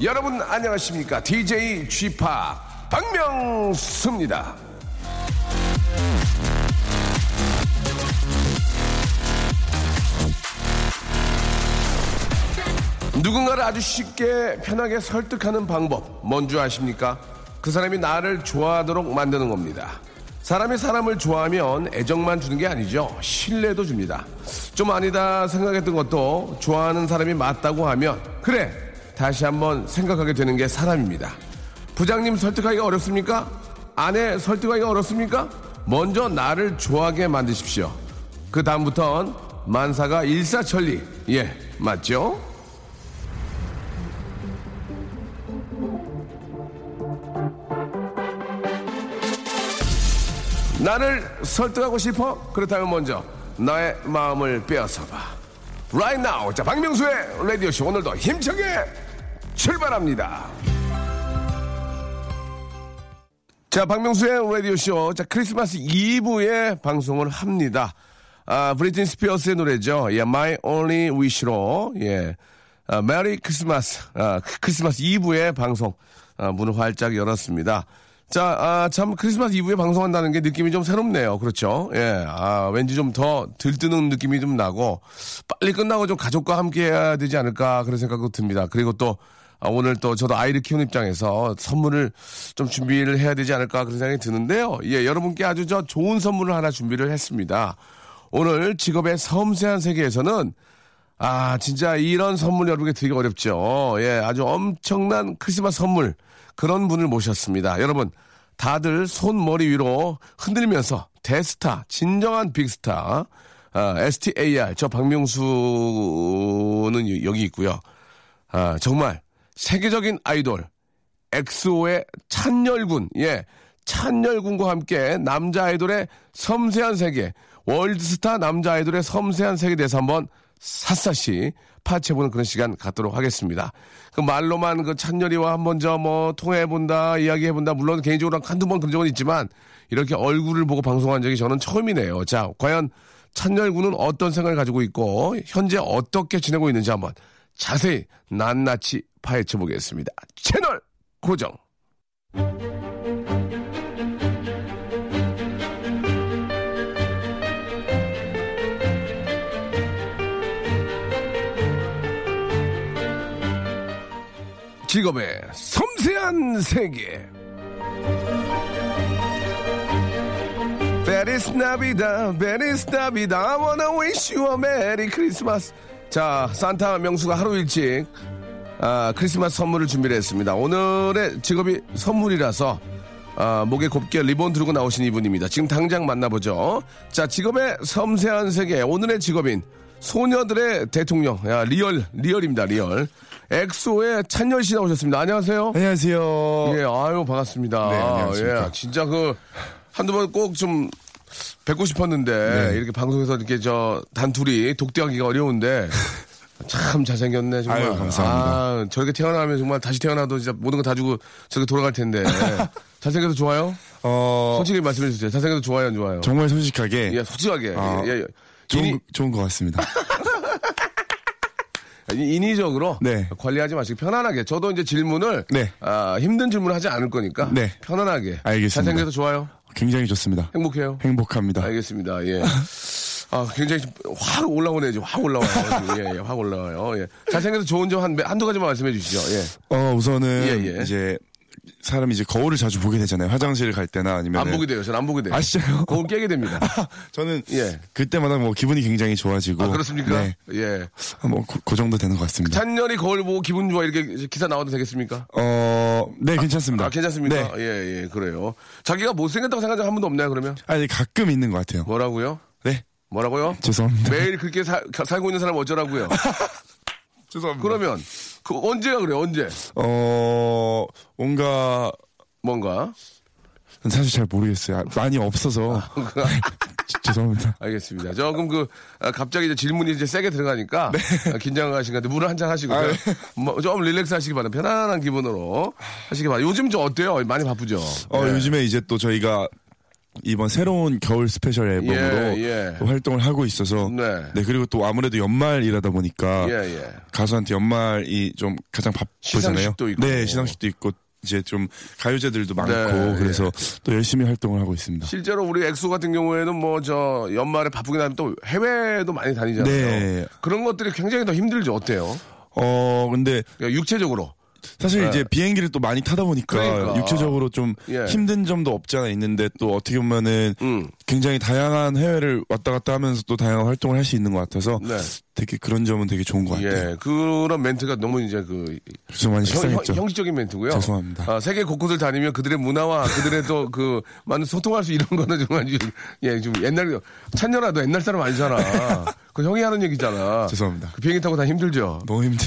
여러분 안녕하십니까? DJ Chip 박명수입니다. 누군가를 아주 쉽게 편하게 설득하는 방법 뭔지 아십니까? 그 사람이 나를 좋아하도록 만드는 겁니다. 사람이 사람을 좋아하면 애정만 주는 게 아니죠. 신뢰도 줍니다. 좀 아니다 생각했던 것도 좋아하는 사람이 맞다고 하면 그래 다시 한번 생각하게 되는 게 사람입니다. 부장님 설득하기가 어렵습니까? 아내 설득하기가 어렵습니까? 먼저 나를 좋아하게 만드십시오. 그 다음부턴 만사가 일사천리. 예, 맞죠? 나를 설득하고 싶어? 그렇다면 먼저 나의 마음을 빼앗아봐. Right now. 자, 박명수의 라디오쇼 오늘도 힘차게 출발합니다. 자, 박명수의 라디오쇼. 자, 크리스마스 이브에 방송을 합니다. 아, 브리트니 스피어스의 노래죠. 예, My Only Wish로, 예. 아, Merry Christmas, 아, 크리스마스 이브의 방송, 아, 문을 활짝 열었습니다. 자, 아, 참, 크리스마스 이브에 방송한다는 게 느낌이 좀 새롭네요. 그렇죠? 예, 아, 왠지 좀 더 들뜨는 느낌이 좀 나고, 빨리 끝나고 좀 가족과 함께 해야 되지 않을까, 그런 생각도 듭니다. 그리고 또, 아, 오늘 또 저도 아이를 키우는 입장에서 선물을 좀 준비를 해야 되지 않을까, 그런 생각이 드는데요. 예, 여러분께 아주 저 좋은 선물을 하나 준비를 했습니다. 오늘 직업의 섬세한 세계에서는 아, 진짜 이런 선물 여러분께 드리기 어렵죠. 예, 아주 엄청난 크리스마스 선물. 그런 분을 모셨습니다. 여러분, 다들 손머리 위로 흔들면서 대스타, 진정한 빅스타, 아, STAR, 저 박명수는 여기 있고요. 아, 정말 세계적인 아이돌, 엑소의 찬열군, 예, 찬열군과 함께 남자 아이돌의 섬세한 세계, 월드스타 남자 아이돌의 섬세한 세계에 대해서 한번 샅샅이 파헤쳐보는 그런 시간 갖도록 하겠습니다. 그 말로만 그 찬열이와 한번 저 뭐 통화해본다, 이야기해본다, 물론 개인적으로 한두 번 그런 적은 있지만 이렇게 얼굴을 보고 방송한 적이 저는 처음이네요. 자, 과연 찬열군은 어떤 생각을 가지고 있고 현재 어떻게 지내고 있는지 한번 자세히 낱낱이 파헤쳐 보겠습니다. 채널 고정. 직업의 섬세한 세계. Feliz Navidad, I wanna wish you a Merry Christmas. 자, 산타 명수가 하루 일찍 아, 크리스마스 선물을 준비를 했습니다. 오늘의 직업이 선물이라서 아, 목에 곱게 리본 두르고 나오신 이분입니다. 지금 당장 만나보죠. 자, 직업의 섬세한 세계. 오늘의 직업인 소녀들의 대통령. 야, real, real입니다, real. 엑소의 찬열 씨 나오셨습니다. 안녕하세요. 안녕하세요. 예, 아유, 반갑습니다. 네, 안녕하십니까. 예, 진짜 그, 한두 번 꼭 좀 뵙고 싶었는데, 네. 이렇게 방송에서 이렇게 저, 단둘이 독대하기가 어려운데, 참 잘생겼네, 정말. 아유, 감사합니다. 아, 저렇게 태어나면 정말 다시 태어나도 진짜 모든 거 다 주고 저렇게 돌아갈 텐데. 잘생겨서 좋아요? 어, 솔직히 말씀해 주세요. 잘생겨서 좋아요, 안 좋아요? 정말 솔직하게 예, 솔직하게. 아, 예, 예. 좋은, 인위, 좋은 것 같습니다. 인위적으로 네. 관리하지 마시고 편안하게. 저도 이제 질문을 네. 아, 힘든 질문을 하지 않을 거니까 네. 편안하게. 알겠습니다. 잘생겨서 좋아요. 굉장히 좋습니다. 행복해요. 행복합니다. 알겠습니다. 예. 아, 굉장히 확 올라오네요. 지금 확 올라와요. 예, 예, 확 올라와요. 예. 잘생겨서 좋은 점 한, 한두 가지만 말씀해 주시죠. 예. 어, 우선은 예, 예. 이제 사람이 이제 거울을 자주 보게 되잖아요. 화장실 갈 때나 아니면 안 보게 돼요. 저는 안 보게 돼요. 아시죠? 거울 깨게 됩니다. 저는 예. 그때마다 뭐 기분이 굉장히 좋아지고 아, 그렇습니까? 네. 예. 뭐그 그 정도 되는 것 같습니다. 찬열이 거울 보고 기분 좋아 이렇게 기사 나와도 되겠습니까? 어, 네, 괜찮습니다. 아, 괜찮습니다. 네. 예, 예, 그래요. 자기가 못생겼다고 생각한 적 한 번도 없나요, 그러면? 아니, 가끔 있는 것 같아요. 뭐라고요? 네. 뭐라고요? 죄송합니다. 매일 그렇게 사- 살고 있는 사람 어쩌라고요? 죄송합니다. 그러면, 그 언제가 그래, 언제? 어, 뭔가, 뭔가? 사실 잘 모르겠어요. 아, 많이 없어서. 죄송합니다. 알겠습니다. 조금 그, 아, 갑자기 이제 질문이 이제 세게 들어가니까, 아, 긴장하신 것 같아요. 물을 한 잔 하시고, 네. 아, 네. 뭐, 좀 relax 하시기 바랍니다. 편안한 기분으로 하시기 바랍니다. 요즘 좀 어때요? 많이 바쁘죠? 어, 네. 요즘에 이제 또 저희가 이번 새로운 겨울 special 앨범으로 예, 예. 또 활동을 하고 있어서 네. 그리고 또 아무래도 연말이라다 보니까 예, 예. 가수한테 연말이 좀 가장 바쁘잖아요. 시상식도 있고. 네, 시상식도 있고 이제 좀 가요제들도 많고 네, 그래서 예. 또 열심히 활동을 하고 있습니다. 실제로 우리 엑소 같은 경우에는 뭐 저 연말에 바쁘긴 하면 또 해외도 많이 다니잖아요. 네. 그런 것들이 굉장히 더 힘들죠. 어때요? 어, 근데 그러니까 육체적으로. 사실 네. 이제 비행기를 또 많이 타다 보니까 그러니까. 육체적으로 좀 예. 힘든 점도 없지 않아 있는데 또 어떻게 보면은 음. 굉장히 다양한 해외를 왔다 갔다 하면서 또 다양한 활동을 할 수 있는 것 같아서 네. 되게 그런 점은 되게 좋은 것 같아요. 예. 그런 멘트가 너무 이제 그 그래서 많이 형, 형, 식상했죠. 형 식적인 멘트고요. 죄송합니다. 아, 세계 곳곳을 다니면 그들의 문화와 그들의 또 그 많은 소통할 수 이런 거는 좀 아주 예, 좀 옛날 찬열아 너 옛날 사람 아니잖아. 그 형이 하는 얘기잖아. 죄송합니다. 그 비행기 타고 다 힘들죠. 너무 힘들.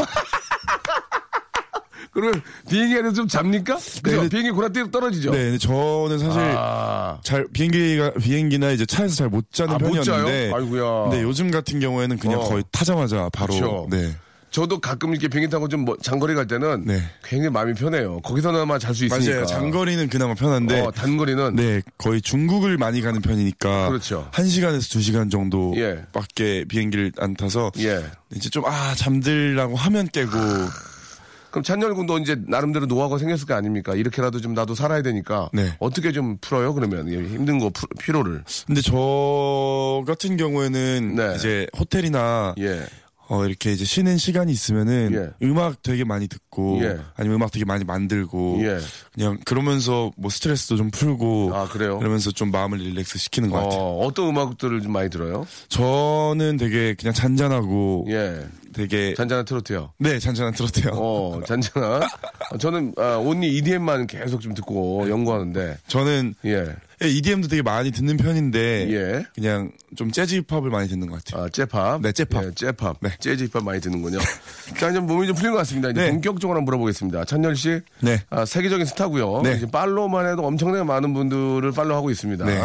그러면 비행기 안에서 좀 잡니까? 그죠? 네, 비행기 고라띠로 떨어지죠. 네, 근데 저는 사실 아. 잘 비행기가 비행기나 이제 차에서 잘 못 자는 아, 못 자요? 편이었는데. 아이고야. 근데 요즘 같은 경우에는 그냥 어. 거의 타자마자 바로 그쵸. 네. 저도 가끔 이렇게 비행기 타고 좀뭐 장거리 갈 때는 네. 굉장히 마음이 편해요. 거기서나마 잘 수 있으니까. 맞아요. 장거리는 그나마 편한데 어, 단거리는 네, 거의 중국을 많이 가는 편이니까 그렇죠. 1 시간에서 2 시간 정도 예. 밖에 비행기를 안 타서 예. 이제 좀 아, 잠들라고 하면 깨고 그럼 찬열 군도 이제 나름대로 노하우가 생겼을 거 아닙니까? 이렇게라도 좀 나도 살아야 되니까 네. 어떻게 좀 풀어요? 그러면 예, 힘든 거 푸- 피로를 근데 저 같은 경우에는 네. 이제 호텔이나 예. 어, 이렇게 이제 쉬는 시간이 있으면은 예. 음악 되게 많이 듣고 예. 아니면 음악 되게 많이 만들고 예. 그냥 그러면서 뭐 스트레스도 좀 풀고 아, 그래요? 그러면서 좀 마음을 릴렉스 시키는 것 같아요. 어, 어떤 음악들을 좀 많이 들어요? 저는 되게 그냥 잔잔하고 예. 되게 잔잔한 트로트요. 네 잔잔한 트로트요. 어, 잔잔한. 어, 저는 아, 온리 EDM만 계속 좀 듣고 연구하는데 저는 예. EDM도 되게 많이 듣는 편인데 예. 그냥 좀 재즈 힙합을 많이 듣는 것 같아요. 아, 재팝. 네, 재팝. 예, 재팝. 네. 재즈 힙합 많이 듣는군요. 자, 이제 몸이 좀 풀린 것 같습니다. 이제 네. 본격적으로 한번 물어보겠습니다. 찬열 씨. 네. 아, 세계적인 스타고요. 네. 이제 팔로우만 해도 엄청나게 많은 분들을 팔로우하고 있습니다. 네.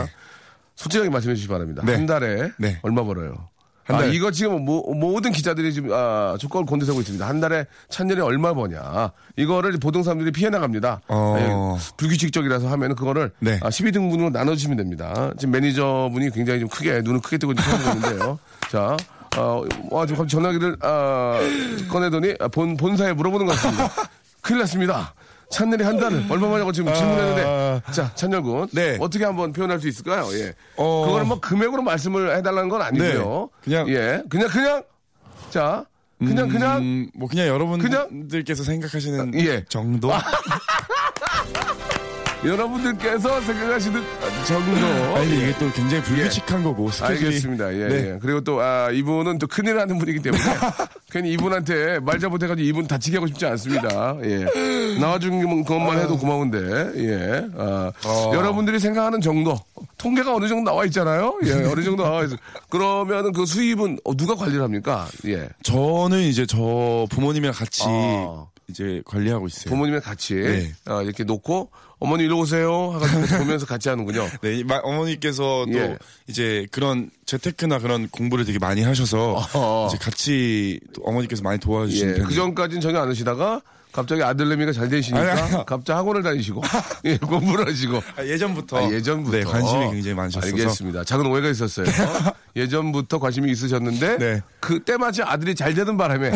솔직하게 말씀해 주시기 바랍니다. 네. 한 달에 네. 얼마 벌어요? 한 아, 달. 이거 지금 모, 모든 기자들이 지금 아, 조건을 곤두세우고 있습니다. 한 달에 찬열이 얼마 버냐. 이거를 보통 사람들이 피해 나갑니다. 어. 아, 불규칙적이라서 하면 그거를 네. 아, 12등분으로 나눠주시면 됩니다. 지금 매니저분이 굉장히 좀 크게 눈을 크게 뜨고 있는데요. 자, 어, 와, 지금 전화기를 아, 꺼내더니 아, 본 본사에 물어보는 것 같습니다. 큰일 났습니다. 찬열이 한 달을 얼마 버냐고 지금 질문했는데 자 찬열 군 네. 어떻게 한번 표현할 수 있을까요? 예, 어. 그거는 뭐 금액으로 말씀을 해달라는 건 아니고요. 네. 그냥- 예, 그냥 그냥 자 그냥 그냥 음, 뭐 그냥 여러분들께서 생각하시는 예. 정도 여러분들께서 생각하시는 정도. 아니 이게 또 굉장히 불규칙한 거고 스케줄이 예. 알겠습니다. 예, 네. 예. 그리고 또, 아, 이분은 또 큰일 하는 분이기 때문에 괜히 이분한테 말 잘못해가지고 이분 다치게 하고 싶지 않습니다. 예. 나와준 것만 해도 고마운데, 예. 아, 어. 여러분들이 생각하는 정도, 통계가 어느 정도 나와 있잖아요. 예, 어느 정도 나와 있어. 그러면은 그 수입은 어, 누가 관리를 합니까? 예. 저는 이제 저 부모님이랑 같이 아. 이제 관리하고 있어요. 부모님이랑 같이 네. 아, 이렇게 놓고 어머니 일로 오세요. 하고 보면서 같이 하는군요. 네, 이 마- 어머니께서 또 예. 이제 그런 재테크나 그런 공부를 되게 많이 하셔서 어. 이제 같이 또 어머니께서 많이 도와주시는 예. 그 전까지는 전혀 안 하시다가 갑자기 아들내미가 잘 되시니까. 갑자기 학원을 다니시고 예, 공부를 하시고 아, 예전부터 아, 예전부터 네, 관심이 굉장히 많으셨어서 알겠습니다. 작은 오해가 있었어요. 예전부터 관심이 있으셨는데 네. 그때마치 아들이 잘 되는 바람에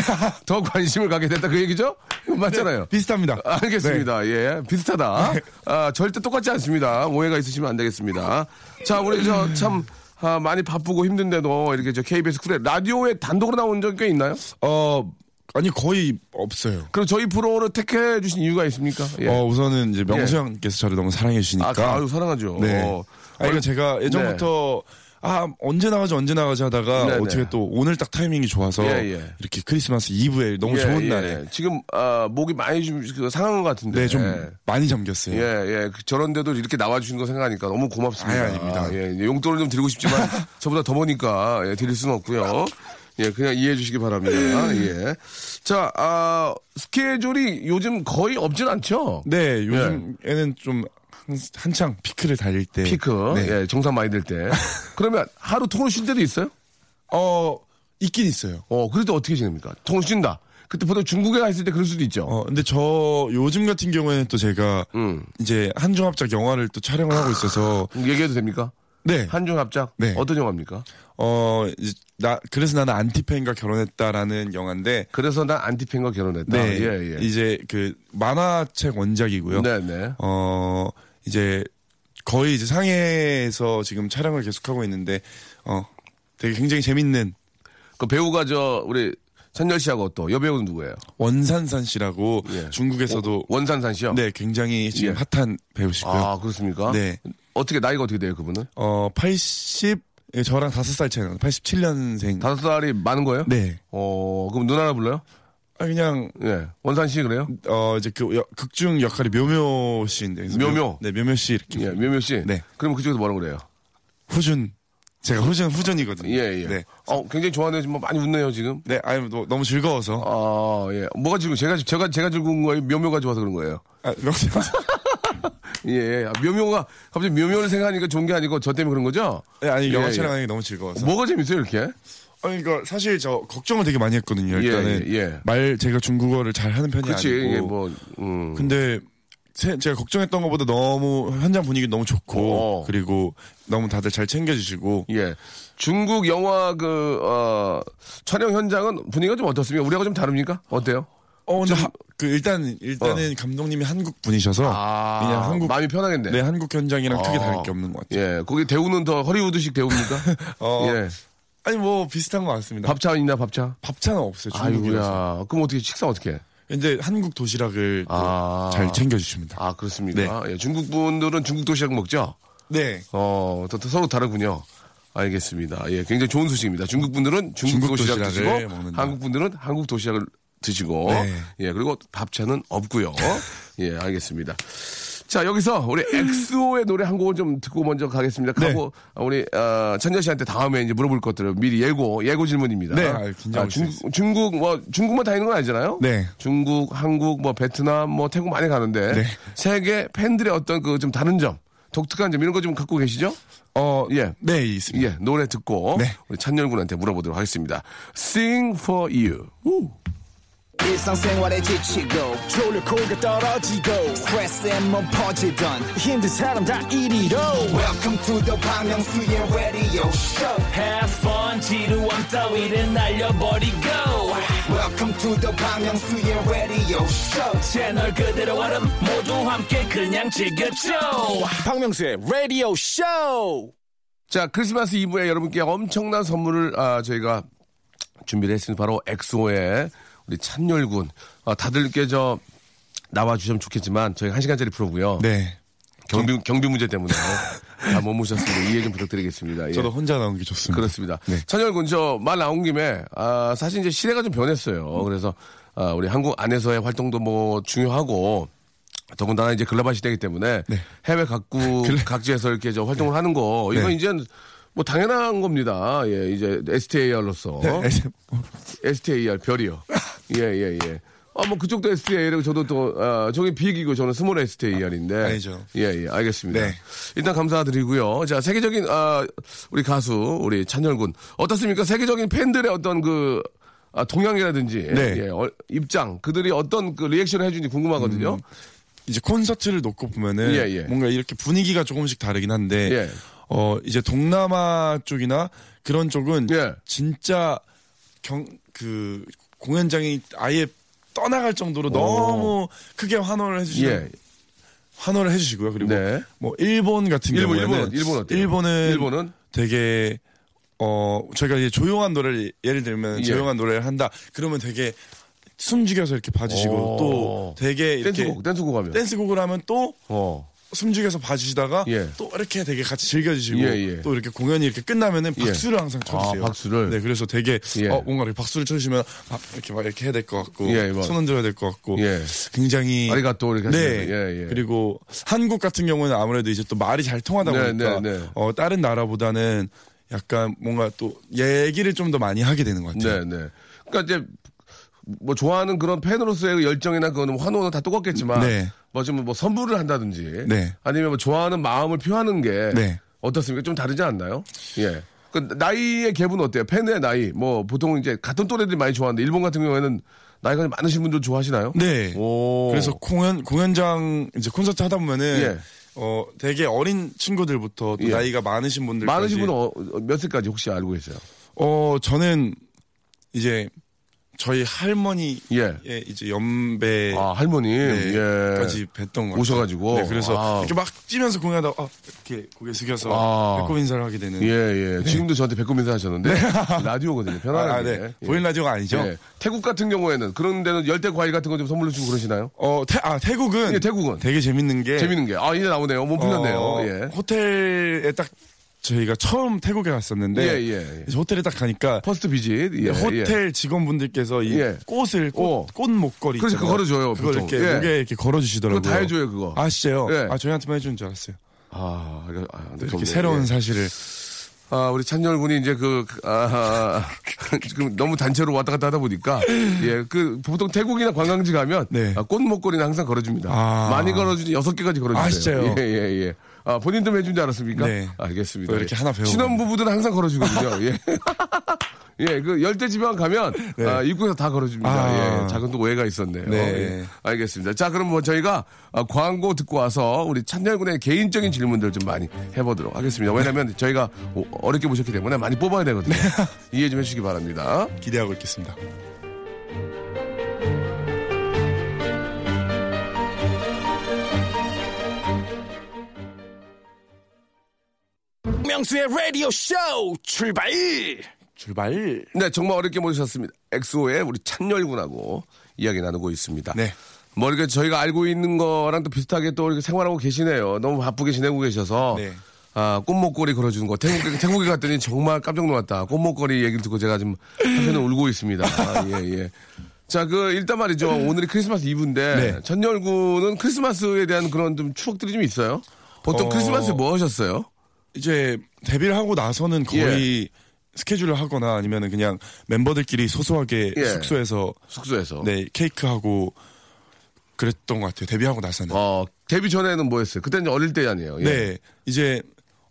더 관심을 갖게 됐다 그 얘기죠? 맞잖아요. 비슷합니다. 네. 알겠습니다. 예, 비슷하다. 아, 절대 똑같지 않습니다. 오해가 있으시면 안 되겠습니다. 자, 우리 저참 많이 바쁘고 힘든데도 이렇게 저 KBS 쿨에 라디오에 단독으로 나온 적 꽤 있나요? 어 아니 거의 없어요. 그럼 저희 프로를 택해 주신 이유가 있습니까? 예. 어 우선은 이제 명수 형께서 저를 너무 사랑해 주시니까. 아, 그- 아유, 사랑하죠. 네. 어. 아, 그러니까 제가 예전부터 아 언제 나가지 언제 나가지 하다가 네, 어떻게 네. 또 오늘 딱 타이밍이 좋아서 예, 예. 이렇게 크리스마스 이브에 너무 예, 좋은 예. 날에 지금 아, 목이 많이 좀 그, 상한 것 같은데. 네좀 예. 많이 잠겼어요. 예, 예. 그 저런데도 이렇게 나와주시는 거 생각하니까 너무 고맙습니다. 아유, 아닙니다. 예, 용돈을 좀 드리고 싶지만 저보다 더 머니까 예, 드릴 수는 없고요. 예, 그냥 이해해 주시기 바랍니다. 예. 자, 아, 스케줄이 요즘 거의 없진 않죠? 네 요즘에는 좀 한, 한창 피크를 달릴 때 피크. 네. 예, 정상 많이 될 때. 그러면 하루 통을 쉴 때도 있어요? 어 있긴 있어요. 어, 그럴 때 어떻게 지냅니까? 통을 쉰다. 그때 보통 중국에 가 있을 때 그럴 수도 있죠. 어 근데 저 요즘 같은 경우에는 또 제가 음. 이제 한중합작 영화를 또 촬영을 하고 있어서 얘기해도 됩니까? 네. 한중 합작? 네. 어떤 영화입니까? 어, 나, 그래서 나는 안티팬과 결혼했다라는 영화인데, 그래서 난 안티팬과 결혼했다. 네. 예, 예. 이제 그 만화책 원작이고요. 네, 네. 어, 이제 거의 이제 상해에서 지금 촬영을 계속하고 있는데, 어, 되게 굉장히 재밌는 그 배우가 저 우리 찬열 씨하고 또 여배우는 누구예요? 원산산 씨라고 예. 중국에서도 원산산 씨요? 네, 굉장히 지금 예. 핫한 배우시고요. 아 그렇습니까? 네. 어떻게 나이가 어떻게 돼요 그분은? 어, 80, 예, 저랑 5살 차이 나요. 87년생. 다섯 살이 많은 거예요? 네. 어 그럼 누나나 불러요? 아, 그냥 예. 원산 씨 그래요? 어 이제 그 여- 극중 역할이 묘묘 씨인데 묘묘? 묘- 네 묘묘 씨 이렇게 예, 묘묘 씨. 네. 그럼 그쪽에서 뭐라고 그래요? 후준 제가 후준 후준이거든요. 예, 예. 네. 어 굉장히 좋아하네요. 지금 많이 웃네요 지금. 네, 아니 너, 너무 즐거워서. 아 예. 뭐가 지금 제가 제가 제가 즐거운 거예요? 묘묘가 좋아서 그런 거예요. 아, 명수 예. 예. 아, 묘묘가 갑자기 묘묘를 생각하니까 좋은 게 아니고 저 때문에 그런 거죠? 네, 아니 영화 예, 촬영하는 게 너무 즐거워서. 뭐가 재밌어요 이렇게? 아니 그러니까 사실 저 걱정을 되게 많이 했거든요. 예, 일단은 예, 예. 말 제가 중국어를 잘 하는 편이 그렇지 아니고. 이게 뭐 음. 근데 세- 제가 걱정했던 것보다 너무 현장 분위기 너무 좋고 어. 그리고 너무 다들 잘 챙겨주시고 예. 중국 영화 그, 어, 촬영 현장은 분위기가 좀 어떻습니까? 우리하고 좀 다릅니까? 어때요? 어 근데 하- 그 일단 일단은 감독님이 한국 분이셔서 어. 아, 그냥 한국 마음이 편하겠네. 네 한국 현장이랑 크게 아. 다를 게 없는 것 같아요. 예. 거기 대우는 더 허리우드식 대우입니까? 어, 예. 아니 뭐 비슷한 것 같습니다. 밥차 있나, 밥차? 밥차는 없어요. 중국이라서. 아이고야. 그럼 어떻게, 식사 어떻게 해? 이제 한국 도시락을 또 아. 잘 챙겨주십니다. 아, 그렇습니까? 예. 중국 분들은 중국 도시락 먹죠? 네. 어, 또, 또 서로 다르군요. 알겠습니다. 예, 굉장히 좋은 소식입니다. 중국 분들은 중국, 중국 도시락 도시락을 드시고, 먹는다. 한국 분들은 한국 도시락을 드시고, 네. 예, 그리고 밥차는 없고요. 예, 알겠습니다. 자, 여기서 우리 엑소의 노래 한 곡을 좀 듣고 먼저 가겠습니다. 네. 하고 우리 어, 찬열 씨한테 다음에 이제 물어볼 것들을 미리 예고 예고 질문입니다. 네, 아, 수 중국, 중국 뭐 중국만 다니는 건 아니잖아요. 네. 중국, 한국, 뭐 베트남, 뭐 태국 많이 가는데 네. 세계 팬들의 어떤 그 좀 다른 점, 독특한 점 이런 거 좀 갖고 계시죠? 어, 예. 네, 있습니다. 예, 노래 듣고 네. 우리 찬열 군한테 물어보도록 하겠습니다. Sing for you. 우. 일상생활에 지치고, 졸려 코가 떨어지고, 스트레스에 몸 퍼지던, 힘든 사람 다 이리로. welcome to the Bang Myung-soo's radio show. Have fun 지루함 따위를 날려버리고. Welcome to the Bang Myung-soo's radio show. 채널 그대로 얼음 모두 함께 그냥 즐겨줘. 박명수의 radio show. 자, 크리스마스 이브에 여러분께 엄청난 선물을 아, 저희가 준비를 했습니다. 바로 엑소의 우리 찬열 군. 아, 다들 저 나와주시면 좋겠지만 저희가 한 시간짜리 프로고요. 네. 경비 경비 문제 때문에 다 못 모셨습니다. 이해 좀 부탁드리겠습니다. 예. 저도 혼자 나온 게 좋습니다. 그렇습니다. 네. 찬열군 저 말 나온 김에 아 사실 이제 시대가 좀 변했어요. 그래서 아 우리 한국 안에서의 활동도 뭐 중요하고 더군다나 이제 글로벌 시대이기 때문에 네. 해외 각국 각지에서 이렇게 저 활동을 하는 거 이건 네. 이제 뭐 당연한 겁니다. 예, 이제 스타로서 네, 스타 별이요. 예, 예, 예. 아, 뭐 그쪽도 스타이고 저도 또 아, 저기 big이고 저는 small 스타인데. 아니죠. 예, 예, 알겠습니다. 네. 일단 감사드리고요. 자, 세계적인 아, 우리 가수 우리 찬열군 어떻습니까? 세계적인 팬들의 어떤 그 아, 동향이라든지 네. 예, 어, 입장 그들이 어떤 그 리액션을 해주는지 궁금하거든요. 이제 콘서트를 놓고 보면은 예, 예. 뭔가 이렇게 분위기가 조금씩 다르긴 한데 예. 어 이제 동남아 쪽이나 그런 쪽은 예. 진짜 경 그 공연장이 아예 떠나갈 정도로 너무 크게 환호를 해주시는 예. 환호를 해주시고요. 그리고 네. 뭐 일본 같은 일본, 경우에는 일본, 일본? 일본 은 일본은? 되게 어 저희가 이제 조용한 노래를 예를 들면 예. 조용한 노래를 한다 그러면 되게 숨죽여서 이렇게 봐주시고 오. 또 되게 이렇게 댄스곡, 댄스곡 하면. 댄스곡을 하면 또 어. 숨죽여서 봐주시다가 예. 또 이렇게 되게 같이 즐겨주시고 예, 예. 또 이렇게 공연이 이렇게 끝나면은 예. 박수를 항상 쳐주세요. 아, 박수를? 네, 그래서 되게 예. 어, 뭔가 이렇게 박수를 쳐주시면 아, 이렇게 막 이렇게 해야 될 것 같고 예, 뭐. 손 흔들어야 될 것 같고 예. 굉장히 아리가 또 이렇게 네. 예, 예. 그리고 한국 같은 경우는 아무래도 이제 또 말이 잘 통하다 네, 보니까 네, 네. 어, 다른 나라보다는 약간 뭔가 또 얘기를 좀 더 많이 하게 되는 것 같아요. 네, 네. 그러니까 이제 뭐 좋아하는 그런 팬으로서의 열정이나 그거는 환호는 다 똑같겠지만 네. 뭐좀뭐 선물을 한다든지 네. 아니면 뭐 좋아하는 마음을 표하는 게 네. 어떻습니까? 좀 다르지 않나요? 예. 그 나이의 갭은 어때요? 팬의 나이 뭐 보통 이제 같은 또래들이 많이 좋아하는데 일본 같은 경우에는 나이가 많으신 분들 좋아하시나요? 네. 오. 그래서 공연 공연장 이제 콘서트 하다 보면은 예. 어 되게 어린 친구들부터 또 예. 나이가 많으신 분들까지 많으신 분은 어, 몇 살까지 혹시 알고 계세요? 어 저는 이제 저희 할머니 예. 의 이제 연배 아 할머님 네, 예. 까지 뵀던 것 같아요. 오셔가지고. 네, 그래서 아. 이렇게 막 뛰면서 공연하다 아, 이렇게 고개 숙여서 아. 배꼽 인사를 하게 되는 예, 예. 지금도 저한테 배꼽 인사 하셨는데 라디오거든요. 아, 편안하게. 아, 네. 예. 보이는 라디오가 아니죠. 예. 태국 같은 경우에는 그런 데는 열대 과일 같은 거 좀 선물로 주고 그러시나요? 어, 태, 아, 태국은 예, 태국은. 되게 재밌는 게 재밌는 게. 아, 이제 나오네요. 몸 풀렸네요. 어, 예. 호텔에 딱 저희가 처음 태국에 갔었는데 예, 예, 예. 호텔에 딱 가니까 first visit. 예, 호텔 직원분들께서 이 예. 꽃을 꽃, 어. 꽃 목걸이 그래서. 그거 걸어줘요, 그걸 보통. 이렇게 예. 목에 이렇게 걸어주시더라고요. 그거 다 해줘요, 그거. 아 진짜요? 예. 아 저희한테만 해주는 줄 알았어요. 아, 아, 네, 이렇게 좋네. 새로운 예. 사실을 아, 우리 찬열 군이 이제 그, 그, 아, 지금 너무 단체로 왔다 갔다 하다 보니까, 예, 그, 보통 태국이나 관광지 가면, 네. 아, 꽃 목걸이는 항상 걸어줍니다. 아. 많이 걸어주지, 여섯 개까지 걸어주세요. 아, 진짜요? 예, 예, 예. 아, 본인도 해준 줄 알았습니까? 네. 알겠습니다. 또 이렇게 예. 하나 배우고. 신혼 부부들은 항상 걸어주거든요. 예. 예, 그 열대 지방 가면 네. 아, 입구에서 다 걸어줍니다. 아. 예, 작은 또 오해가 있었네요. 네. 예. 알겠습니다. 자, 그럼 뭐 저희가 아, 광고 듣고 와서 우리 찬열군의 개인적인 질문들 좀 많이 해보도록 하겠습니다. 왜냐하면 저희가 오- 어렵게 보셨기 때문에 많이 뽑아야 되거든요. 이해 좀 해주시기 바랍니다. 기대하고 있겠습니다. 명수의 라디오 쇼 출발 출발. 네, 정말 어렵게 모셨습니다. 엑소의 우리 찬열군하고 이야기 나누고 있습니다. 네. 뭐 이렇게 저희가 알고 있는 거랑 또 비슷하게 또 이렇게 생활하고 계시네요. 너무 바쁘게 지내고 계셔서. 네. 아, 꽃목걸이 걸어주는 거. 태국, 태국에 갔더니 정말 깜짝 놀랐다. 꽃목걸이 얘기를 듣고 제가 지금 한편에 울고 있습니다. 아, 예, 예. 자, 그, 일단 말이죠. 오늘이 크리스마스 이브인데, 네. 천열군은 크리스마스에 대한 그런 좀 추억들이 좀 있어요? 보통 어. 크리스마스에 뭐 하셨어요? 이제 데뷔를 하고 나서는 거의 스케줄을 하거나 아니면은 그냥 멤버들끼리 소소하게 예. 숙소에서 숙소에서. 네 케이크 하고 그랬던 것 같아요. 데뷔하고 나서는. 어, 데뷔 전에는 뭐 했어요? 그때는 어릴 때 아니에요. 예. 네 이제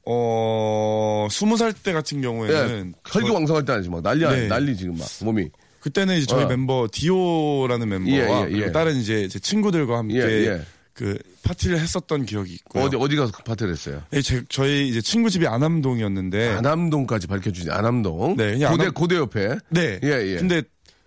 어 스무 살 때 같은 예. 경우에는 혈기왕성할 때 아니지 막 난리 아니 네. 난리 지금 막 몸이 그때는 이제 저희 어. 멤버 디오라는 멤버와 예, 예, 예. 다른 이제 제 친구들과 함께 예, 예. 그 파티를 했었던 기억이 있고요. 어디 어디 가서 파티를 했어요? 예, 제, 저희 이제 친구 집이 안암동이었는데 안암동까지 밝혀주지 안암동. 네, 그냥 고대 안암- 고대 옆에. 네. 예, 예. 근데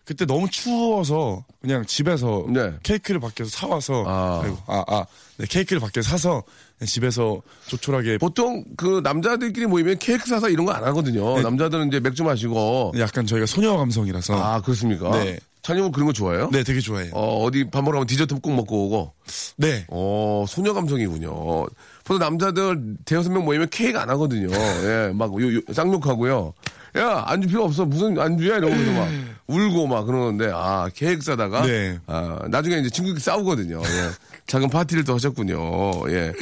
그때 너무 추워서 그냥 집에서 네. 케이크를 밖에서 사와서 아. 아이고, 아, 아, 네, 케이크를 밖에서 사서 집에서 조촐하게 보통 그 남자들끼리 모이면 케이크 사서 이런 거 안 하거든요. 네. 남자들은 이제 맥주 마시고. 약간 저희가 소녀 감성이라서 아 그렇습니까? 네. 찬영은 그런 거 좋아해요? 네, 되게 좋아해요. 어 어디 밥 먹으러 가면 디저트 꼭 먹고 오고. 네. 어 소녀 감성이군요. 보통 남자들 대여섯 명 모이면 케이크 안 하거든요. 예, 막 요, 요, 쌍욕하고요. 야 안주 필요 없어 무슨 안주야 이러면서 막 울고 막 그러는데 아 케이크 사다가 네. 아 나중에 이제 친구끼리 싸우거든요. 예. 작은 파티를 또 하셨군요. 예.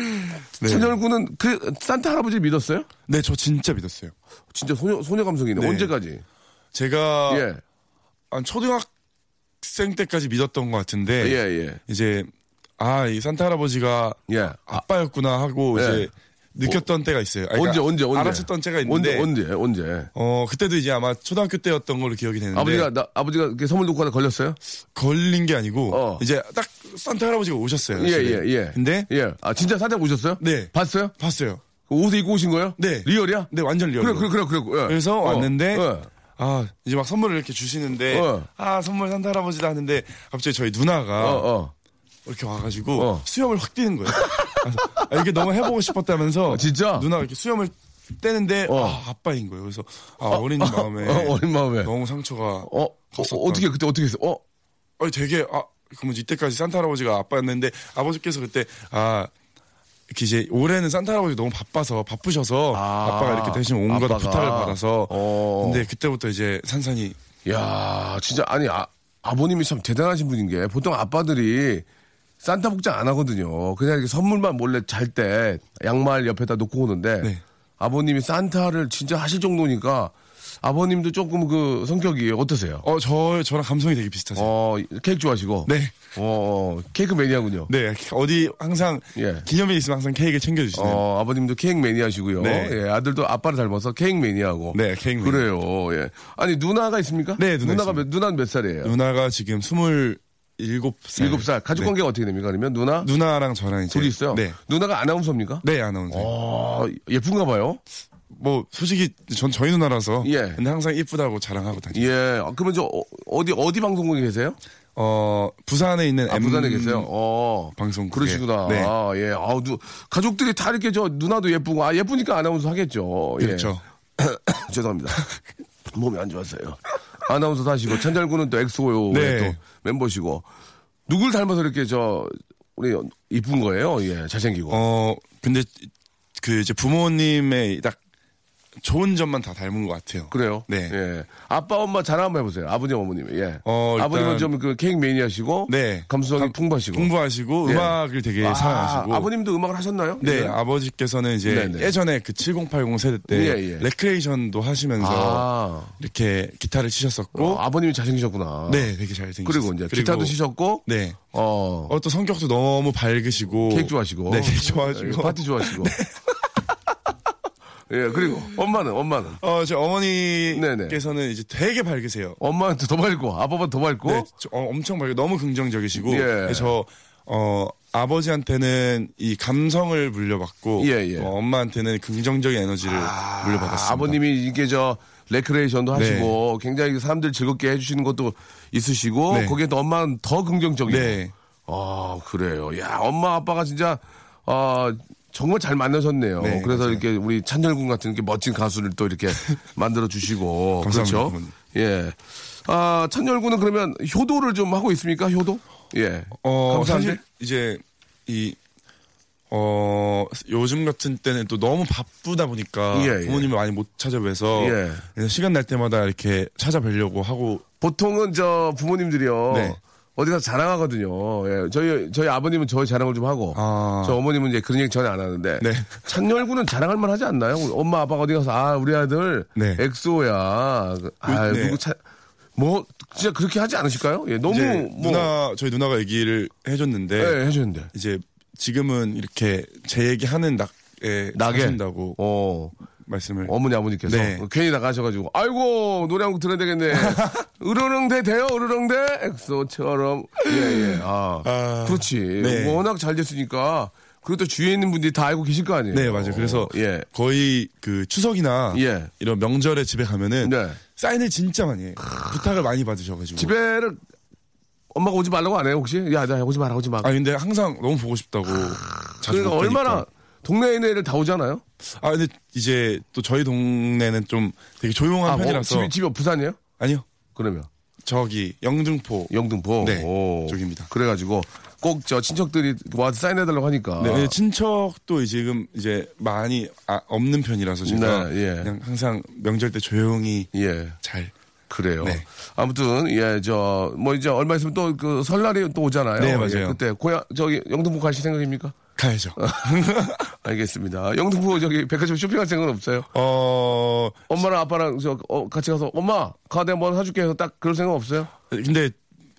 네. 천열군은 그 산타 할아버지를 믿었어요? 네, 저 진짜 믿었어요. 진짜 소녀 소녀 감성이네. 네. 언제까지? 제가 예. 한 초등학 생 때까지 믿었던 것 같은데 예, 예. 이제 아, 이 산타 할아버지가 예. 아빠였구나 하고 네. 이제 느꼈던 때가 있어요. 아니, 언제 언제 언제? 알았었던 때가 있는데 언제 언제 언제? 어 그때도 이제 아마 초등학교 때였던 걸로 기억이 되는데 아버지가 나, 아버지가 선물 놓고 하다 걸렸어요? 걸린 게 아니고 어. 이제 딱 산타 할아버지가 오셨어요. 예, 집에. 예, 예. 근데 예. 아, 진짜 사자 오셨어요? 네. 봤어요? 봤어요. 옷을 입고 오신 거예요? 네. real이야? 네, 완전 real. 그래, 그래, 그래, 그래. 예. 그래서 어, 왔는데 예. 아 이제 막 선물을 이렇게 주시는데 어. 아 선물 산타 할아버지다 하는데 갑자기 저희 누나가 어, 어. 이렇게 와가지고 어. 수염을 확 떼는 거예요. 아, 이게 너무 해보고 싶었다면서 어, 진짜? 누나가 이렇게 수염을 떼는데 어. 아 아빠인 거예요. 그래서 아 어린 마음에 어, 어린 마음에. 너무 상처가 어, 어. 어떻게, 그때 어떻게 했어? 어? 어 되게 아 그러면 이때까지 산타 할아버지가 아빠였는데 아버지께서 그때 아 이렇게 이제 올해는 산타 할아버지 너무 바빠서 바쁘셔서 아, 아, 빠가 이렇게 대신 온 거다 아빠가. 부탁을 받아서 어. 근데 그때부터 이제 산산이 야, 진짜 아니 아, 아버님이 참 대단하신 분인 게 보통 아빠들이 산타 복장 안 하거든요. 그냥 이렇게 선물만 몰래 잘 때 양말 옆에다 놓고 오는데 네. 아버님이 산타를 진짜 하실 정도니까 아버님도 조금 그 성격이 어떠세요? 어 저 저랑 감성이 되게 비슷하세요. 어, 케이크 좋아하시고. 네. 어, 케이크 매니아군요. 네 어디 항상 예. 기념일 있으면 항상 케이크 챙겨주시네요. 어, 아버님도 케이크 매니아시고요. 네. 예, 아들도 아빠를 닮아서 케이크 매니아고. 네, 케이크 매니아. 그래요. 예. 아니 누나가 있습니까? 네, 누나 누나가 있습니다. 몇, 누나는 몇 살이에요? 누나가 지금 스물 일곱 살. 일곱 살. 가족 네. 관계가 어떻게 됩니까? 그러면 누나? 누나랑 저랑 이제 둘이 있어요? 네. 누나가 아나운서입니까? 네 아나운서. 어, 예쁜가 봐요. 뭐 솔직히 전 저희 누나라서 예. 근데 항상 이쁘다고 자랑하고 다니요. 예. 아, 그러면 저 어, 어디 어디 방송국에 계세요? 어 부산에 있는 아, M 부산에 계세요. 어. 방송국에. 그러시구나. 네. 아, 예. 아우, 누, 가족들이 다 이렇게 저 누나도 예쁘고 아, 예쁘니까 아나운서 하겠죠. 예. 그렇죠. 죄송합니다. 몸이 안 좋았어요. 아나운서도 하시고 천잘군은 또 엑소요 네. 또 멤버시고 누굴 닮아서 이렇게 저 우리 이쁜 거예요? 예, 잘생기고. 어 근데 그 이제 부모님의 딱 좋은 점만 다 닮은 것 같아요. 그래요? 네. 예. 아빠, 엄마 자랑 한번 해보세요. 아버님, 어머님. 예. 어, 아버님은 좀 그 케이크 매니아시고. 네. 감수성이 감- 풍부하시고. 공부하시고 예. 음악을 되게 아, 사랑하시고. 아버님도 음악을 하셨나요? 네, 예. 아버지께서는 이제 네네. 예전에 그 7080 세대 때 예, 예. 레크레이션도 하시면서 아. 이렇게 기타를 치셨었고 어, 아버님이 잘생기셨구나. 네, 되게 잘생기셨어요. 그리고 이제 기타도 치셨고. 네. 어. 어, 또 성격도 너무 밝으시고 케이크 좋아하시고. 네, 케이크 좋아하시고 예, 파티 좋아하시고. 예, 그리고 엄마는, 엄마는. 어, 제 네네. 어머니께서는 이제 되게 밝으세요. 엄마한테 더 밝고, 아빠보다 더 밝고. 네, 저- 어, 엄청 밝고 너무 긍정적이시고 예. 그래서 어 아버지한테는 이 감성을 물려받고 예, 예. 어, 엄마한테는 긍정적인 에너지를 물려받았습니다. 아버님이 이게 저 레크레이션도 네. 하시고 굉장히 사람들 즐겁게 해주시는 것도 있으시고 네. 거기에 또 엄마는 더 긍정적이고. 네. 아 그래요. 야 엄마 아빠가 진짜 어, 정말 잘 만나셨네요. 네, 그래서 맞아요. 이렇게 우리 찬열군 같은 이렇게 멋진 가수를 또 이렇게 만들어 주시고 그렇죠. 예. 아 찬열군은 그러면 효도를 좀 하고 있습니까? 효도? 예. 어, 감사한데? 이제 이 어, 요즘 같은 때는 또 너무 바쁘다 보니까 예, 예. 부모님을 많이 못 찾아뵈서 예. 시간 날 때마다 이렇게 찾아뵈려고 하고 보통은 저 부모님들이요. 네. 어디 가서 자랑하거든요. 예, 저희 저희 아버님은 저희 자랑을 좀 하고 아. 저 어머님은 이제 그런 얘기 전혀 안 하는데 네. 찬열군은 자랑할 만 하지 않나요? 우리 엄마 아빠가 어디 가서 아 우리 아들 네. 엑소야. 아 네. 누구 차 뭐 진짜 그렇게 하지 않으실까요? 예, 너무 뭐 누나 저희 누나가 얘기를 해줬는데 예, 해주는데 이제 지금은 이렇게 제 얘기하는 낙에 나게 사신다고 어 말씀을 어머니 아버님께서 네. 괜히 나가셔가지고 아이고 노래 한 곡 들어야 되겠네. 으르렁대 돼요 으르렁대 엑소처럼 예예 아, 아, 그렇지 네. 워낙 잘 됐으니까 그것도 주위에 있는 분들이 다 알고 계실 거 아니에요. 네 맞아요. 그래서 예 거의 그 추석이나 예. 이런 명절에 집에 가면은 네. 사인을 진짜 많이 해요. 부탁을 많이 받으셔가지고 집에를 엄마가 오지 말라고 안 해요 혹시? 야, 나 오지 마라 오지 마. 아 근데 항상 너무 보고 싶다고 자주 그러니까 못 얼마나. 동네 인 애들 다 오잖아요. 아 근데 이제 또 저희 동네는 좀 되게 조용한 아, 뭐, 편이라서 집이 집이 부산이에요? 아니요 그러면 저기 영등포 영등포. 네, 오. 쪽입니다. 그래가지고 꼭 저 친척들이 와서 사인해달라고 하니까. 네, 친척도 지금 이제 많이 아, 없는 편이라서 제가 네, 예. 그냥 항상 명절 때 조용히 예. 잘 그래요. 네. 아무튼 예 저 뭐 이제 얼마 있으면 또 그 설날이 또 오잖아요. 네, 맞아요. 예, 그때 고향 저기 영등포 가실 생각입니까? 가야죠. 알겠습니다. 영등포 저기 백화점 쇼핑할 생각은 없어요. 어 엄마랑 아빠랑 저 어, 같이 가서 엄마 카드 한번 사줄게 해서 딱 그럴 생각 없어요? 근데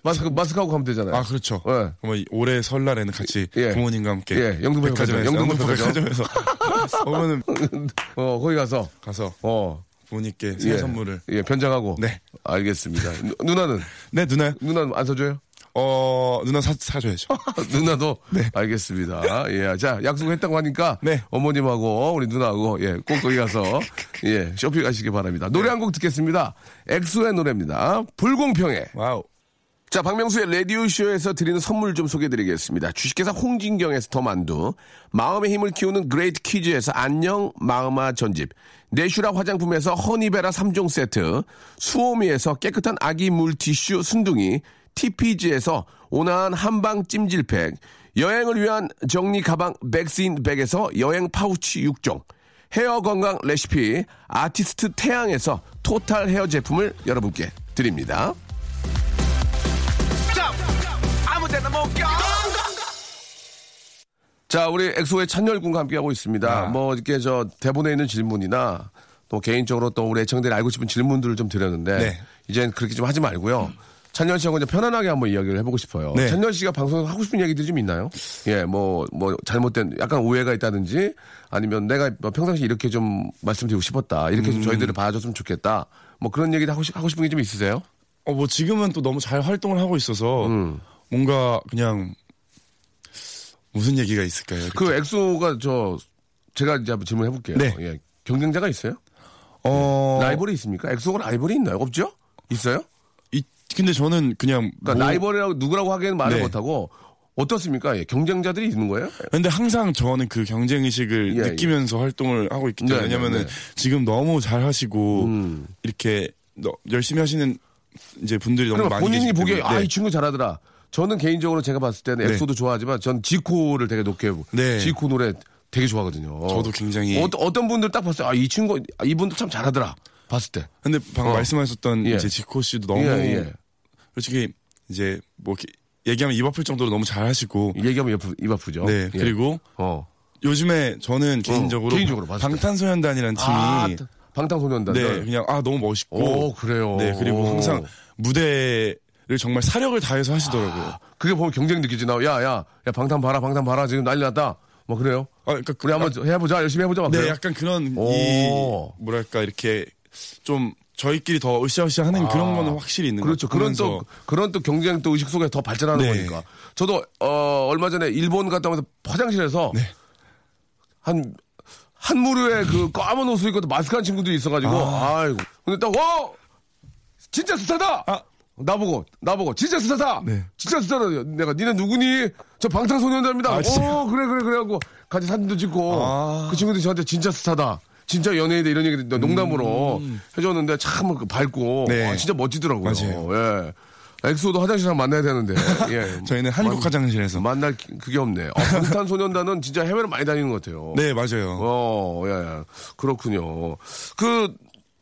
마스크 마스크 하고 가면 되잖아요. 아 그렇죠. 네. 그러면 올해 설날에는 같이 예. 부모님과 함께 예, 영등포 백화점에서 백화점, 영등포 백화점에서 어머는 어 거기 가서 가서 어 부모님께 새 예, 선물을 예 변장하고 네. 알겠습니다. 누, 누나는 네 누나 누나는 안 사줘요? 어 누나 사 사줘야죠. 누나도 알겠습니다. 예, 자 약속했다고 하니까 네. 어머님하고 우리 누나하고 예 꼭 거기 가서 예 쇼핑하시기 바랍니다. 노래 한 곡 듣겠습니다. 엑소의 노래입니다. 불공평해. wow. 자, 박명수의 라디오쇼에서 드리는 선물 좀 소개해 드리겠습니다. 주식회사 홍진경에서 더 만두, 마음의 힘을 키우는 그레이트북스에서 안녕 마음아 전집, 네슈라 화장품에서 허니베라 3종 세트, 수오미에서 깨끗한 아기 물티슈 순둥이, TPG에서 온화한 한방 찜질팩, 여행을 위한 정리 가방 백스인백에서 여행 파우치 6종, 헤어 건강 레시피 아티스트 태양에서 토탈 헤어 제품을 여러분께 드립니다. 자, 우리 엑소의 찬열 군과 함께하고 있습니다. 뭐, 이렇게 저 대본에 있는 질문이나 또 개인적으로 또 우리 애청들이 알고 싶은 질문들을 좀 드렸는데, 네. 이젠 그렇게 좀 하지 말고요. 찬열 씨하고 이제 편안하게 한번 이야기를 해보고 싶어요. 네. 찬열 씨가 방송에서 하고 싶은 얘기들이 좀 있나요? 예, 뭐, 뭐, 잘못된, 약간 오해가 있다든지, 아니면 내가 뭐 평상시 이렇게 좀 말씀드리고 싶었다. 이렇게 음. 좀 저희들을 봐줬으면 좋겠다. 뭐 그런 얘기도 하고, 싶, 하고 싶은 게 좀 있으세요? 어, 뭐 지금은 또 너무 잘 활동을 하고 있어서 음. 뭔가 그냥 무슨 얘기가 있을까요? 이렇게? 그 엑소가 저, 제가 이제 한번 질문해 볼게요. 네. 예. 경쟁자가 있어요? 어, 라이벌이 있습니까? 엑소가 라이벌이 있나요? 없죠? 있어요? 이, 근데 저는 그냥 그러니까 뭐- 라이벌이라고 누구라고 하기에는 말을 네. 못하고 어떻습니까? 예, 경쟁자들이 있는 거예요? 근데 항상 저는 그 경쟁 의식을 예, 느끼면서 활동을 하고 있기 때문에 네, 네, 왜냐면은 네. 지금 너무 잘 하시고 음. 이렇게 너- 열심히 하시는 이제 분들이 너무 그러면 많이 본인이 보기에 때문에. 아, 네. 이 친구 잘하더라. 저는 개인적으로 제가 봤을 때는 네. 엑소도 좋아하지만 전 지코를 되게 높게 네. 지코 노래 되게 좋아하거든요. 저도 굉장히 어, 어떤 분들 딱 봤어요. 아, 이 친구 아, 이분도 참 잘하더라. 봤을 때. 근데 방금 어. 말씀하셨던 예. 이제 지코 씨도 너무 예, 예. 솔직히 이제 뭐 이렇게 얘기하면 입 아플 정도로 너무 잘 하시고 얘기하면 입, 아프- 입 아프죠. 네 예. 그리고 어. 요즘에 저는 개인적으로, 개인적으로 봤을 때. 방탄소년단이라는 팀이 아, 방탄소년단. 네 그냥 아 너무 멋있고 오, 그래요. 네 그리고 오. 항상 무대를 정말 사력을 다해서 하시더라고요. 그게 보면 경쟁 느끼지 나. 야, 야, 야, 방탄 봐라, 방탄 봐라. 지금 난리 났다. 뭐 그래요? 아, 그러니까 우리 한번 해보자. 열심히 해보자. 막 네, 그래요? 약간 그런 오. 이 뭐랄까 이렇게 좀 저희끼리 더 으쌰으쌰 하는 그런 거는 확실히 있는 그렇죠. 것 그런. 또 그런 또 경쟁 또 의식 속에 더 발전하는 네. 거니까. 저도 어 얼마 전에 일본 갔다 오면서 화장실에서 네. 한 한무르에 그 까만 옷을 입고 마스크 한 친구들이 있어가지고 아. 이고 근데 딱 와! 진짜 스타다. 아. 나보고 나보고 진짜 스타다. 네. 진짜 스타다. 내가 니네 누구니? 저 방탄소년단입니다. 아, 진짜요? 어 그래 그래 그래 하고 같이 사진도 찍고 아. 그 친구들이 저한테 진짜 스타다. 진짜 연예인이다 이런 얘기 농담으로 해줬는데 참그 밝고 음. 네. 아, 진짜 멋지더라고요. 맞아요. 예. 엑소도 화장실 한 만나야 되는데. 예. 저희는 한국 만- 화장실에서 만날 기- 그게 없네. 어, 방탄소년단은 진짜 해외를 많이 다니는 것 같아요. 네 맞아요. 어, 예, 예. 그렇군요. 그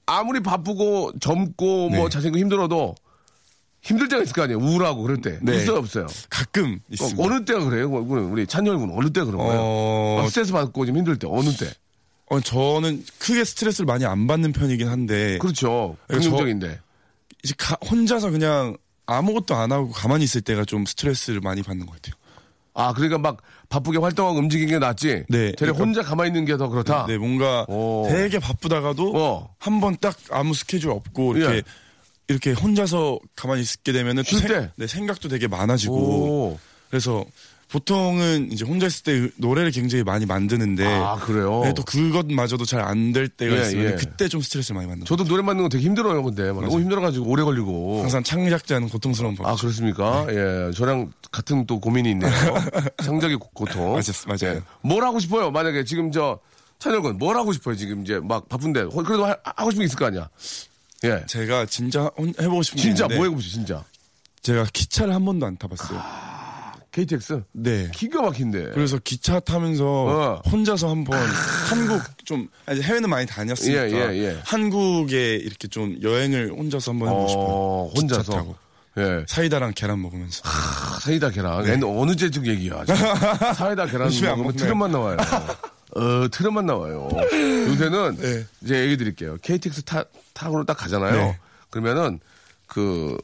아무리 바쁘고 젊고 뭐 네. 자생고 힘들어도 힘들 때가 있을 거 아니에요. 우울하고 그럴 때. 네. 있어요, 없어요? 가끔 어, 있습니다. 어 느 때가 그래요? 우리 찬열군 어느 때 그런 거예요? 어, 막 스트레스 받고 좀 힘들 때 어느 때? 어, 저는 크게 스트레스를 많이 안 받는 편이긴 한데 그렇죠. 네, 저- 긍정적인데. 이제 가- 혼자서 그냥 아무것도 안 하고 가만히 있을 때가 좀 스트레스를 많이 받는 것 같아요. 아, 그러니까 막 바쁘게 활동하고 움직이는 게 낫지. 네, 되레 그러니까- 혼자 가만히 있는 게 더 그렇다. 네, 뭔가 오. 되게 바쁘다가도 어. 한번 딱 아무 스케줄 없고 이렇게 예. 이렇게 혼자서 가만히 있게 되면은 생- 때? 네, 생각도 되게 많아지고 오. 그래서 보통은 이제 혼자 있을 때 노래를 굉장히 많이 만드는데 아, 그래요? 네, 또 그것마저도 잘 안 될 때가 예, 있으면 예. 그때 좀 스트레스를 많이 받는. 저도 노래 만드는 거 되게 힘들어요, 근데. 막 너무 힘들어가지고 오래 걸리고. 항상 창작자는 고통스러운 법. 아, 그렇습니까? 예. 저랑 같은 또 고민이 있네요. 창작의 고- 고통. 맞았- 맞아요. 예. 뭘 하고 싶어요? 만약에 지금 저, 찬열군, 뭘 하고 싶어요? 지금 이제 막 바쁜데. 호- 그래도 하, 고 싶은 게 있을 거 아니야? 예. 제가 진짜 혼- 해보고 싶은 게 진짜 뭐 해보고 싶어, 진짜? 제가 기차를 한 번도 안 타봤어요. KTX? 네. 기가 막힌데. 그래서 기차 타면서 어. 혼자서 한번 한국 좀 아니, 해외는 많이 다녔으니까 예, 예, 예. 한국에 이렇게 좀 여행을 혼자서 한번 해보고 싶어요. 어, 기차 혼자서. 타고. 예. 사이다랑 계란 먹으면서. 아, 사이다 계란. 얘는 어느 제쪽 얘기야. 사이다 계란 네. 먹으면? 트름만 나와요. 어, 트름만 나와요. 요새는 네. 이제 얘기 드릴게요. KTX 타, 타고 딱 가잖아요. 네. 그러면은 그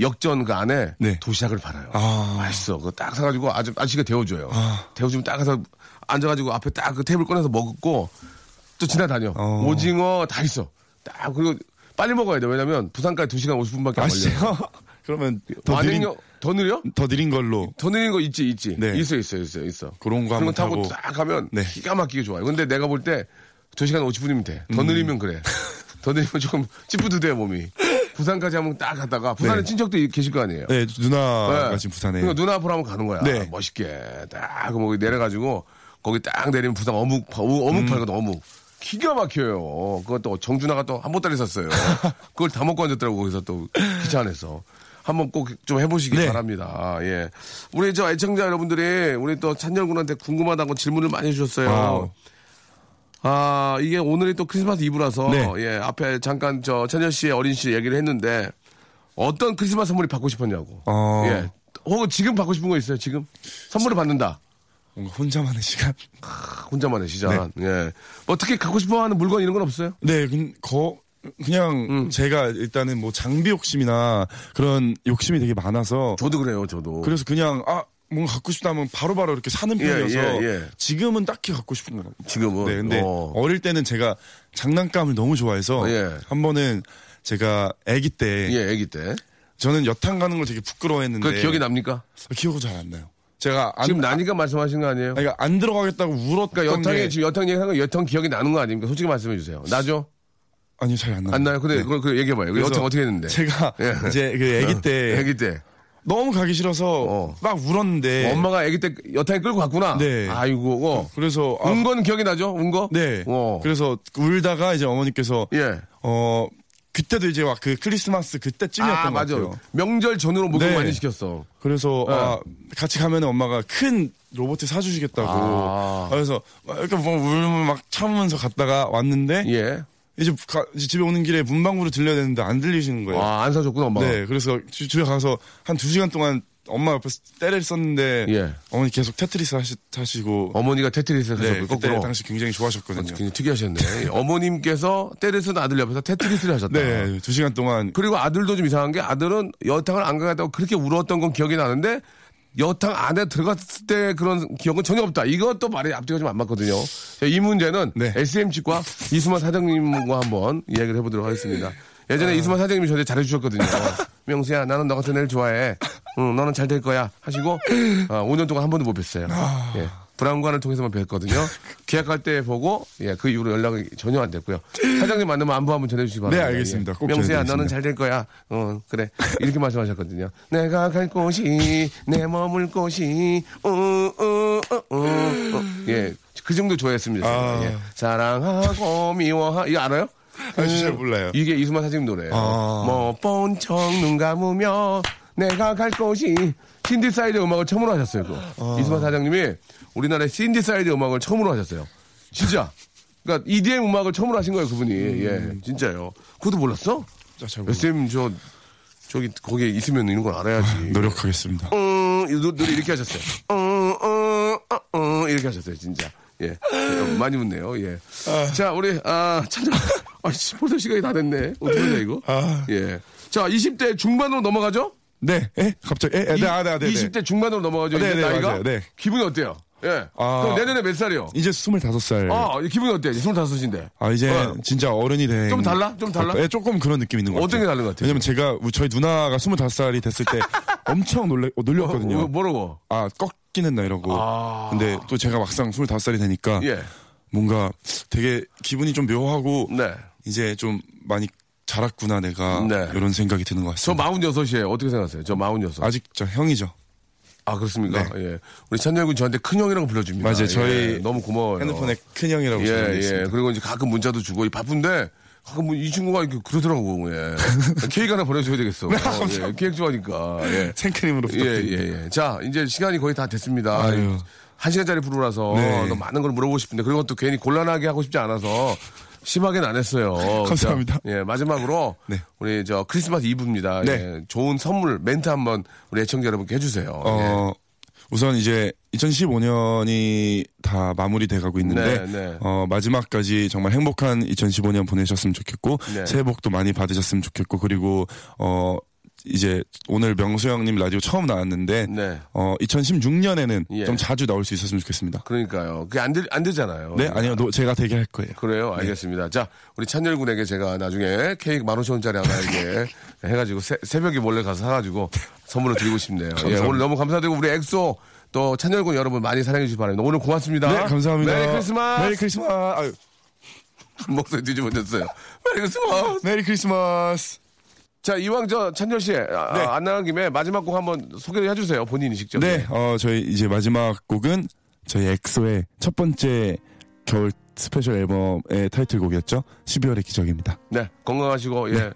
역전 그 안에 네. 도시락을 팔아요. 아. 맛있어. 그거 딱 사가지고 아주 아저씨가 데워줘요. 아. 데워주면 딱 가서 앉아가지고 앞에 딱 그 테이블 꺼내서 먹고 또 지나다녀. 어. 오징어 다 있어. 딱 그리고 빨리 먹어야 돼. 왜냐면 부산까지 2시간 50분밖에 안 걸려요. 그러면 더 느린, 더 느려? 더 느린 걸로 더 느린 거 있지, 있지. 네. 있어, 있어, 있어, 있어. 그런 거 한번 타고. 딱 가면 네. 기가 막히게 좋아요. 근데 내가 볼 때 2시간 50분이면 돼. 더 음. 느리면 그래. 더 느리면 조금 찌뿌드돼, 몸이. 부산까지 한번 딱 갔다가, 부산에 네. 친척도 계실 거 아니에요. 네, 누나가 네. 지금 부산에. 그러니까 누나 앞으로 한번 가는 거야. 네. 멋있게. 딱, 거기 내려가지고, 거기 딱 내리면 부산 어묵, 파- 어묵, 어묵 팔거든, 어묵. 기가 막혀요. 그것도 정준하가 또 한 보따리 샀어요. 그걸 다 먹고 앉았더라고, 거기서 또 기차 안에서. 한번 꼭 좀 해보시기 네. 바랍니다. 예. 우리 저 애청자 여러분들이 우리 또 찬열군한테 궁금하다고 질문을 많이 해주셨어요. wow. 아, 이게 오늘이 또 크리스마스 이브라서, 네. 예, 앞에 잠깐 저 찬열 씨의 어린 시절 얘기를 했는데, 어떤 크리스마스 선물이 받고 싶었냐고. 어. 예. 혹은 지금 받고 싶은 거 있어요, 지금? 선물을 받는다. 뭔가 혼자만의 시간. 혼자만의 시간. 예. 뭐 특히 갖고 싶어 하는 물건 이런 건 없어요? 네, 그, 거, 그냥 음. 제가 일단은 뭐 장비 욕심이나 그런 욕심이 되게 많아서 저도 그래요, 저도. 그래서 그냥 아 뭔가 갖고 싶다면 바로바로 이렇게 사는 예, 편이어서 예, 예. 지금은 딱히 갖고 싶은 건 없어요. 지금은? 네, 근데 어. 어. 릴 때는 제가 장난감을 너무 좋아해서 예. 한 번은 제가 아기 때 예, 아기 때. 저는 여탕 가는 걸 되게 부끄러워했는데 그 기억이 납니까? 기억은 잘 안 나요. 제가 안, 지금 나니까 말씀하시는 거 아니에요? 그러니까 안 들어가겠다고 울었던 그러니까 여탕에 게 지금 여탕 얘기하는 거 여탕 기억이 나는 거 아닙니까? 솔직히 말씀해 주세요. 나죠? 아니요 잘 안 나요. 안 나요? 근데 그걸 그 얘기해봐요. 여탕 어떻게 했는데? 제가 예. 이제 그 아기 때 아기 때. 너무 가기 싫어서 어. 막 울었는데 엄마가 아기 때 여탕에 끌고 갔구나. 네. 아이고, 어. 그래서 아, 운 거는 기억이 나죠? 운 거? 네. 어. 그래서 울다가 이제 어머니께서 예. 어 그때도 이제 막 그 크리스마스 그때쯤이었던 아, 것. 같아요. 명절 전으로 목욕 네. 많이 시켰어. 그래서 네. 아, 같이 가면 엄마가 큰 로봇 사주시겠다고. 아. 그래서 막 이렇게 뭐 울면 막 참으면서 갔다가 왔는데 예. 이제, 가- 이제 집에 오는 길에 문방구를 들려야 되는데 안 들리시는 거예요. 아, 안 사줬구나, 엄마가. 네, 그래서 지- 집에 가서 한 두 시간 동안 엄마 옆에서 때를 썼는데 예. 어머니 계속 테트리스 하시, 하시고 어머니가 테트리스를 네, 하셨고, 그때 거꾸로. 당시 굉장히 좋아하셨거든요. 굉장히 특이하셨네. 어머님께서 때를 쓰는 아들 옆에서 테트리스를 하셨다. 네, 두 시간 동안 그리고 아들도 좀 이상한 게 아들은 여탕을 안 가겠다고 그렇게 울었던 건 기억이 나는데 여탕 안에 들어갔을 때 그런 기억은 전혀 없다. 이것도 말이 앞뒤가 좀 안 맞거든요. 자, 이 문제는 네. SM치과 이수만 사장님과 한번 이야기를 해보도록 하겠습니다. 예전에 아. 이수만 사장님이 저한테 잘해주셨거든요. 명수야, 나는 너 같은 애를 좋아해. 응, 너는 잘 될 거야. 하시고, 어, 5년 동안 한 번도 못 뵀어요. 아. 예. 브라운관을 통해서만 뵀거든요. 계약할 때 보고, 예, 그 이후로 연락이 전혀 안 됐고요. 사장님 만나면 안부 한번 전해주시기 바랍니다. 네, 알겠습니다. 예. 꼭 명수야. 너는 잘 될 거야. 어, 그래. 이렇게 말씀하셨거든요. 내가 갈 곳이, 내 머물 곳이, 어, 어, 어, 어, 어. 예. 그 정도 좋아했습니다. 아. 예. 사랑하고 미워하, 이거 알아요? 아주 잘 몰라요. 이게 이수만 사장님 노래예요. 아. 뭐, 뻔쩍 눈 감으며 내가 갈 곳이 신디사이저 음악을 처음으로 하셨어요. 아. 이수만 사장님이 우리나라의 신디사이저 음악을 처음으로 하셨어요. 진짜. 그러니까 EDM 음악을 처음으로 하신 거예요, 그분이. 예, 진짜요. 그것도 몰랐어? 자, 잘. SM 저 저기 거기에 있으면 이런 걸 알아야지. 노력하겠습니다. 음, 이 노- 노래 이렇게 하셨어요. 음, 음, 음, 음, 이렇게 하셨어요, 진짜. 예. 예, 많이 웃네요, 예. 자, 우리, 아, 참, 아, 씨, 벌써 시간이 다 됐네. 어떡하냐, 이거? 아. 예. 자, 20대 중반으로 넘어가죠? 네, 에? 갑자기, 에? 에, 네, 아, 네, 네, 네. 20대 중반으로 넘어가죠, 네, 네, 나이가? 맞아요, 네. 기분이 어때요? 예. 아. 그럼 내년에 몇 살이요? 이제 25살. 아, 기분이 어때요? 25인데. 아, 이제 어. 진짜 어른이 된. 좀 달라? 좀 달라? 네, 조금 그런 느낌 있는 것 같아요. 어떤 게 다른 것 같아요? 왜냐면 제가, 우- 저희 누나가 25살이 됐을 때 엄청 놀래, 어, 놀렸거든요. 어, 뭐라고? 아, 꺾이는 나 이러고. 아. 근데 또 제가 막상 25살이 되니까. 예. 뭔가 되게 기분이 좀 묘하고. 네. 이제 좀 많이 자랐구나, 내가. 네. 이런 생각이 드는 것저 같습니다. 46이에요. 어떻게 생각하세요? 저 46. 아직 저 형이죠. 아 그렇습니까? 네. 예. 우리 찬열군 저한테 큰 형이라고 불러줍니다. 맞아요. 저희 예, 너무 고마워요. 핸드폰에 큰 형이라고 예, 예. 있습니다. 그리고 이제 가끔 문자도 주고 이 바쁜데 가끔 뭐 이 친구가 이렇게 그러더라고. 예. 케이크 하나 보내줘야 되겠어. 어, 예. 케이크 좋아하니까. 예. 생크림으로 예, 부탁드립니다. 예, 예. 자, 이제 시간이 거의 다 됐습니다. 아유. 한 시간짜리 프로라서 네. 또 많은 걸 물어보고 싶은데 그리고 또 괜히 곤란하게 하고 싶지 않아서 심하게는 안 했어요. 감사합니다. 자, 예, 마지막으로 네. 우리 저 크리스마스 이브입니다. 네. 예, 좋은 선물 멘트 한번 우리 애청자 여러분께 해주세요. 예. 어, 우선 이제 2015년이 다 마무리돼 가고 있는데 네, 네. 어, 마지막까지 정말 행복한 2015년 보내셨으면 좋겠고 네. 새해 복도 많이 받으셨으면 좋겠고 그리고 어 이제 오늘 명수 형님 라디오 처음 나왔는데 네. 어 2016년에는 예. 좀 자주 나올 수 있었으면 좋겠습니다. 그러니까요. 그게 안, 되, 안 되잖아요. 네, 아니요. 노- 제가 되게 할 거예요. 그래요? 알겠습니다. 자, 우리 찬열 군에게 제가 나중에 케이크 만 오천 원짜리 하나 이렇게 해가지고 새, 새벽에 몰래 가서 사가지고 선물을 드리고 싶네요. 예, 오늘 너무 감사드리고 우리 엑소 또 찬열 군 여러분 많이 사랑해 주시기 바랍니다. 오늘 고맙습니다. 네, 감사합니다. Merry Christmas. Merry Christmas. 아유, 목소리 뒤집어졌어요. Merry Christmas. Merry Christmas. 자, 이왕 저 찬열 씨, 아, 네. 안 나간 김에 마지막 곡 한번 소개를 해주세요. 본인이 직접. 네, 어, 저희 이제 마지막 곡은 저희 엑소의 첫 번째 겨울 special 앨범의 타이틀곡이었죠. 12월의 기적입니다. 네, 건강하시고, 예.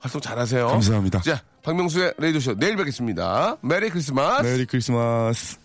활동 잘하세요. 감사합니다. 자, 박명수의 레이디오쇼 내일 뵙겠습니다. Merry Christmas. Merry Christmas.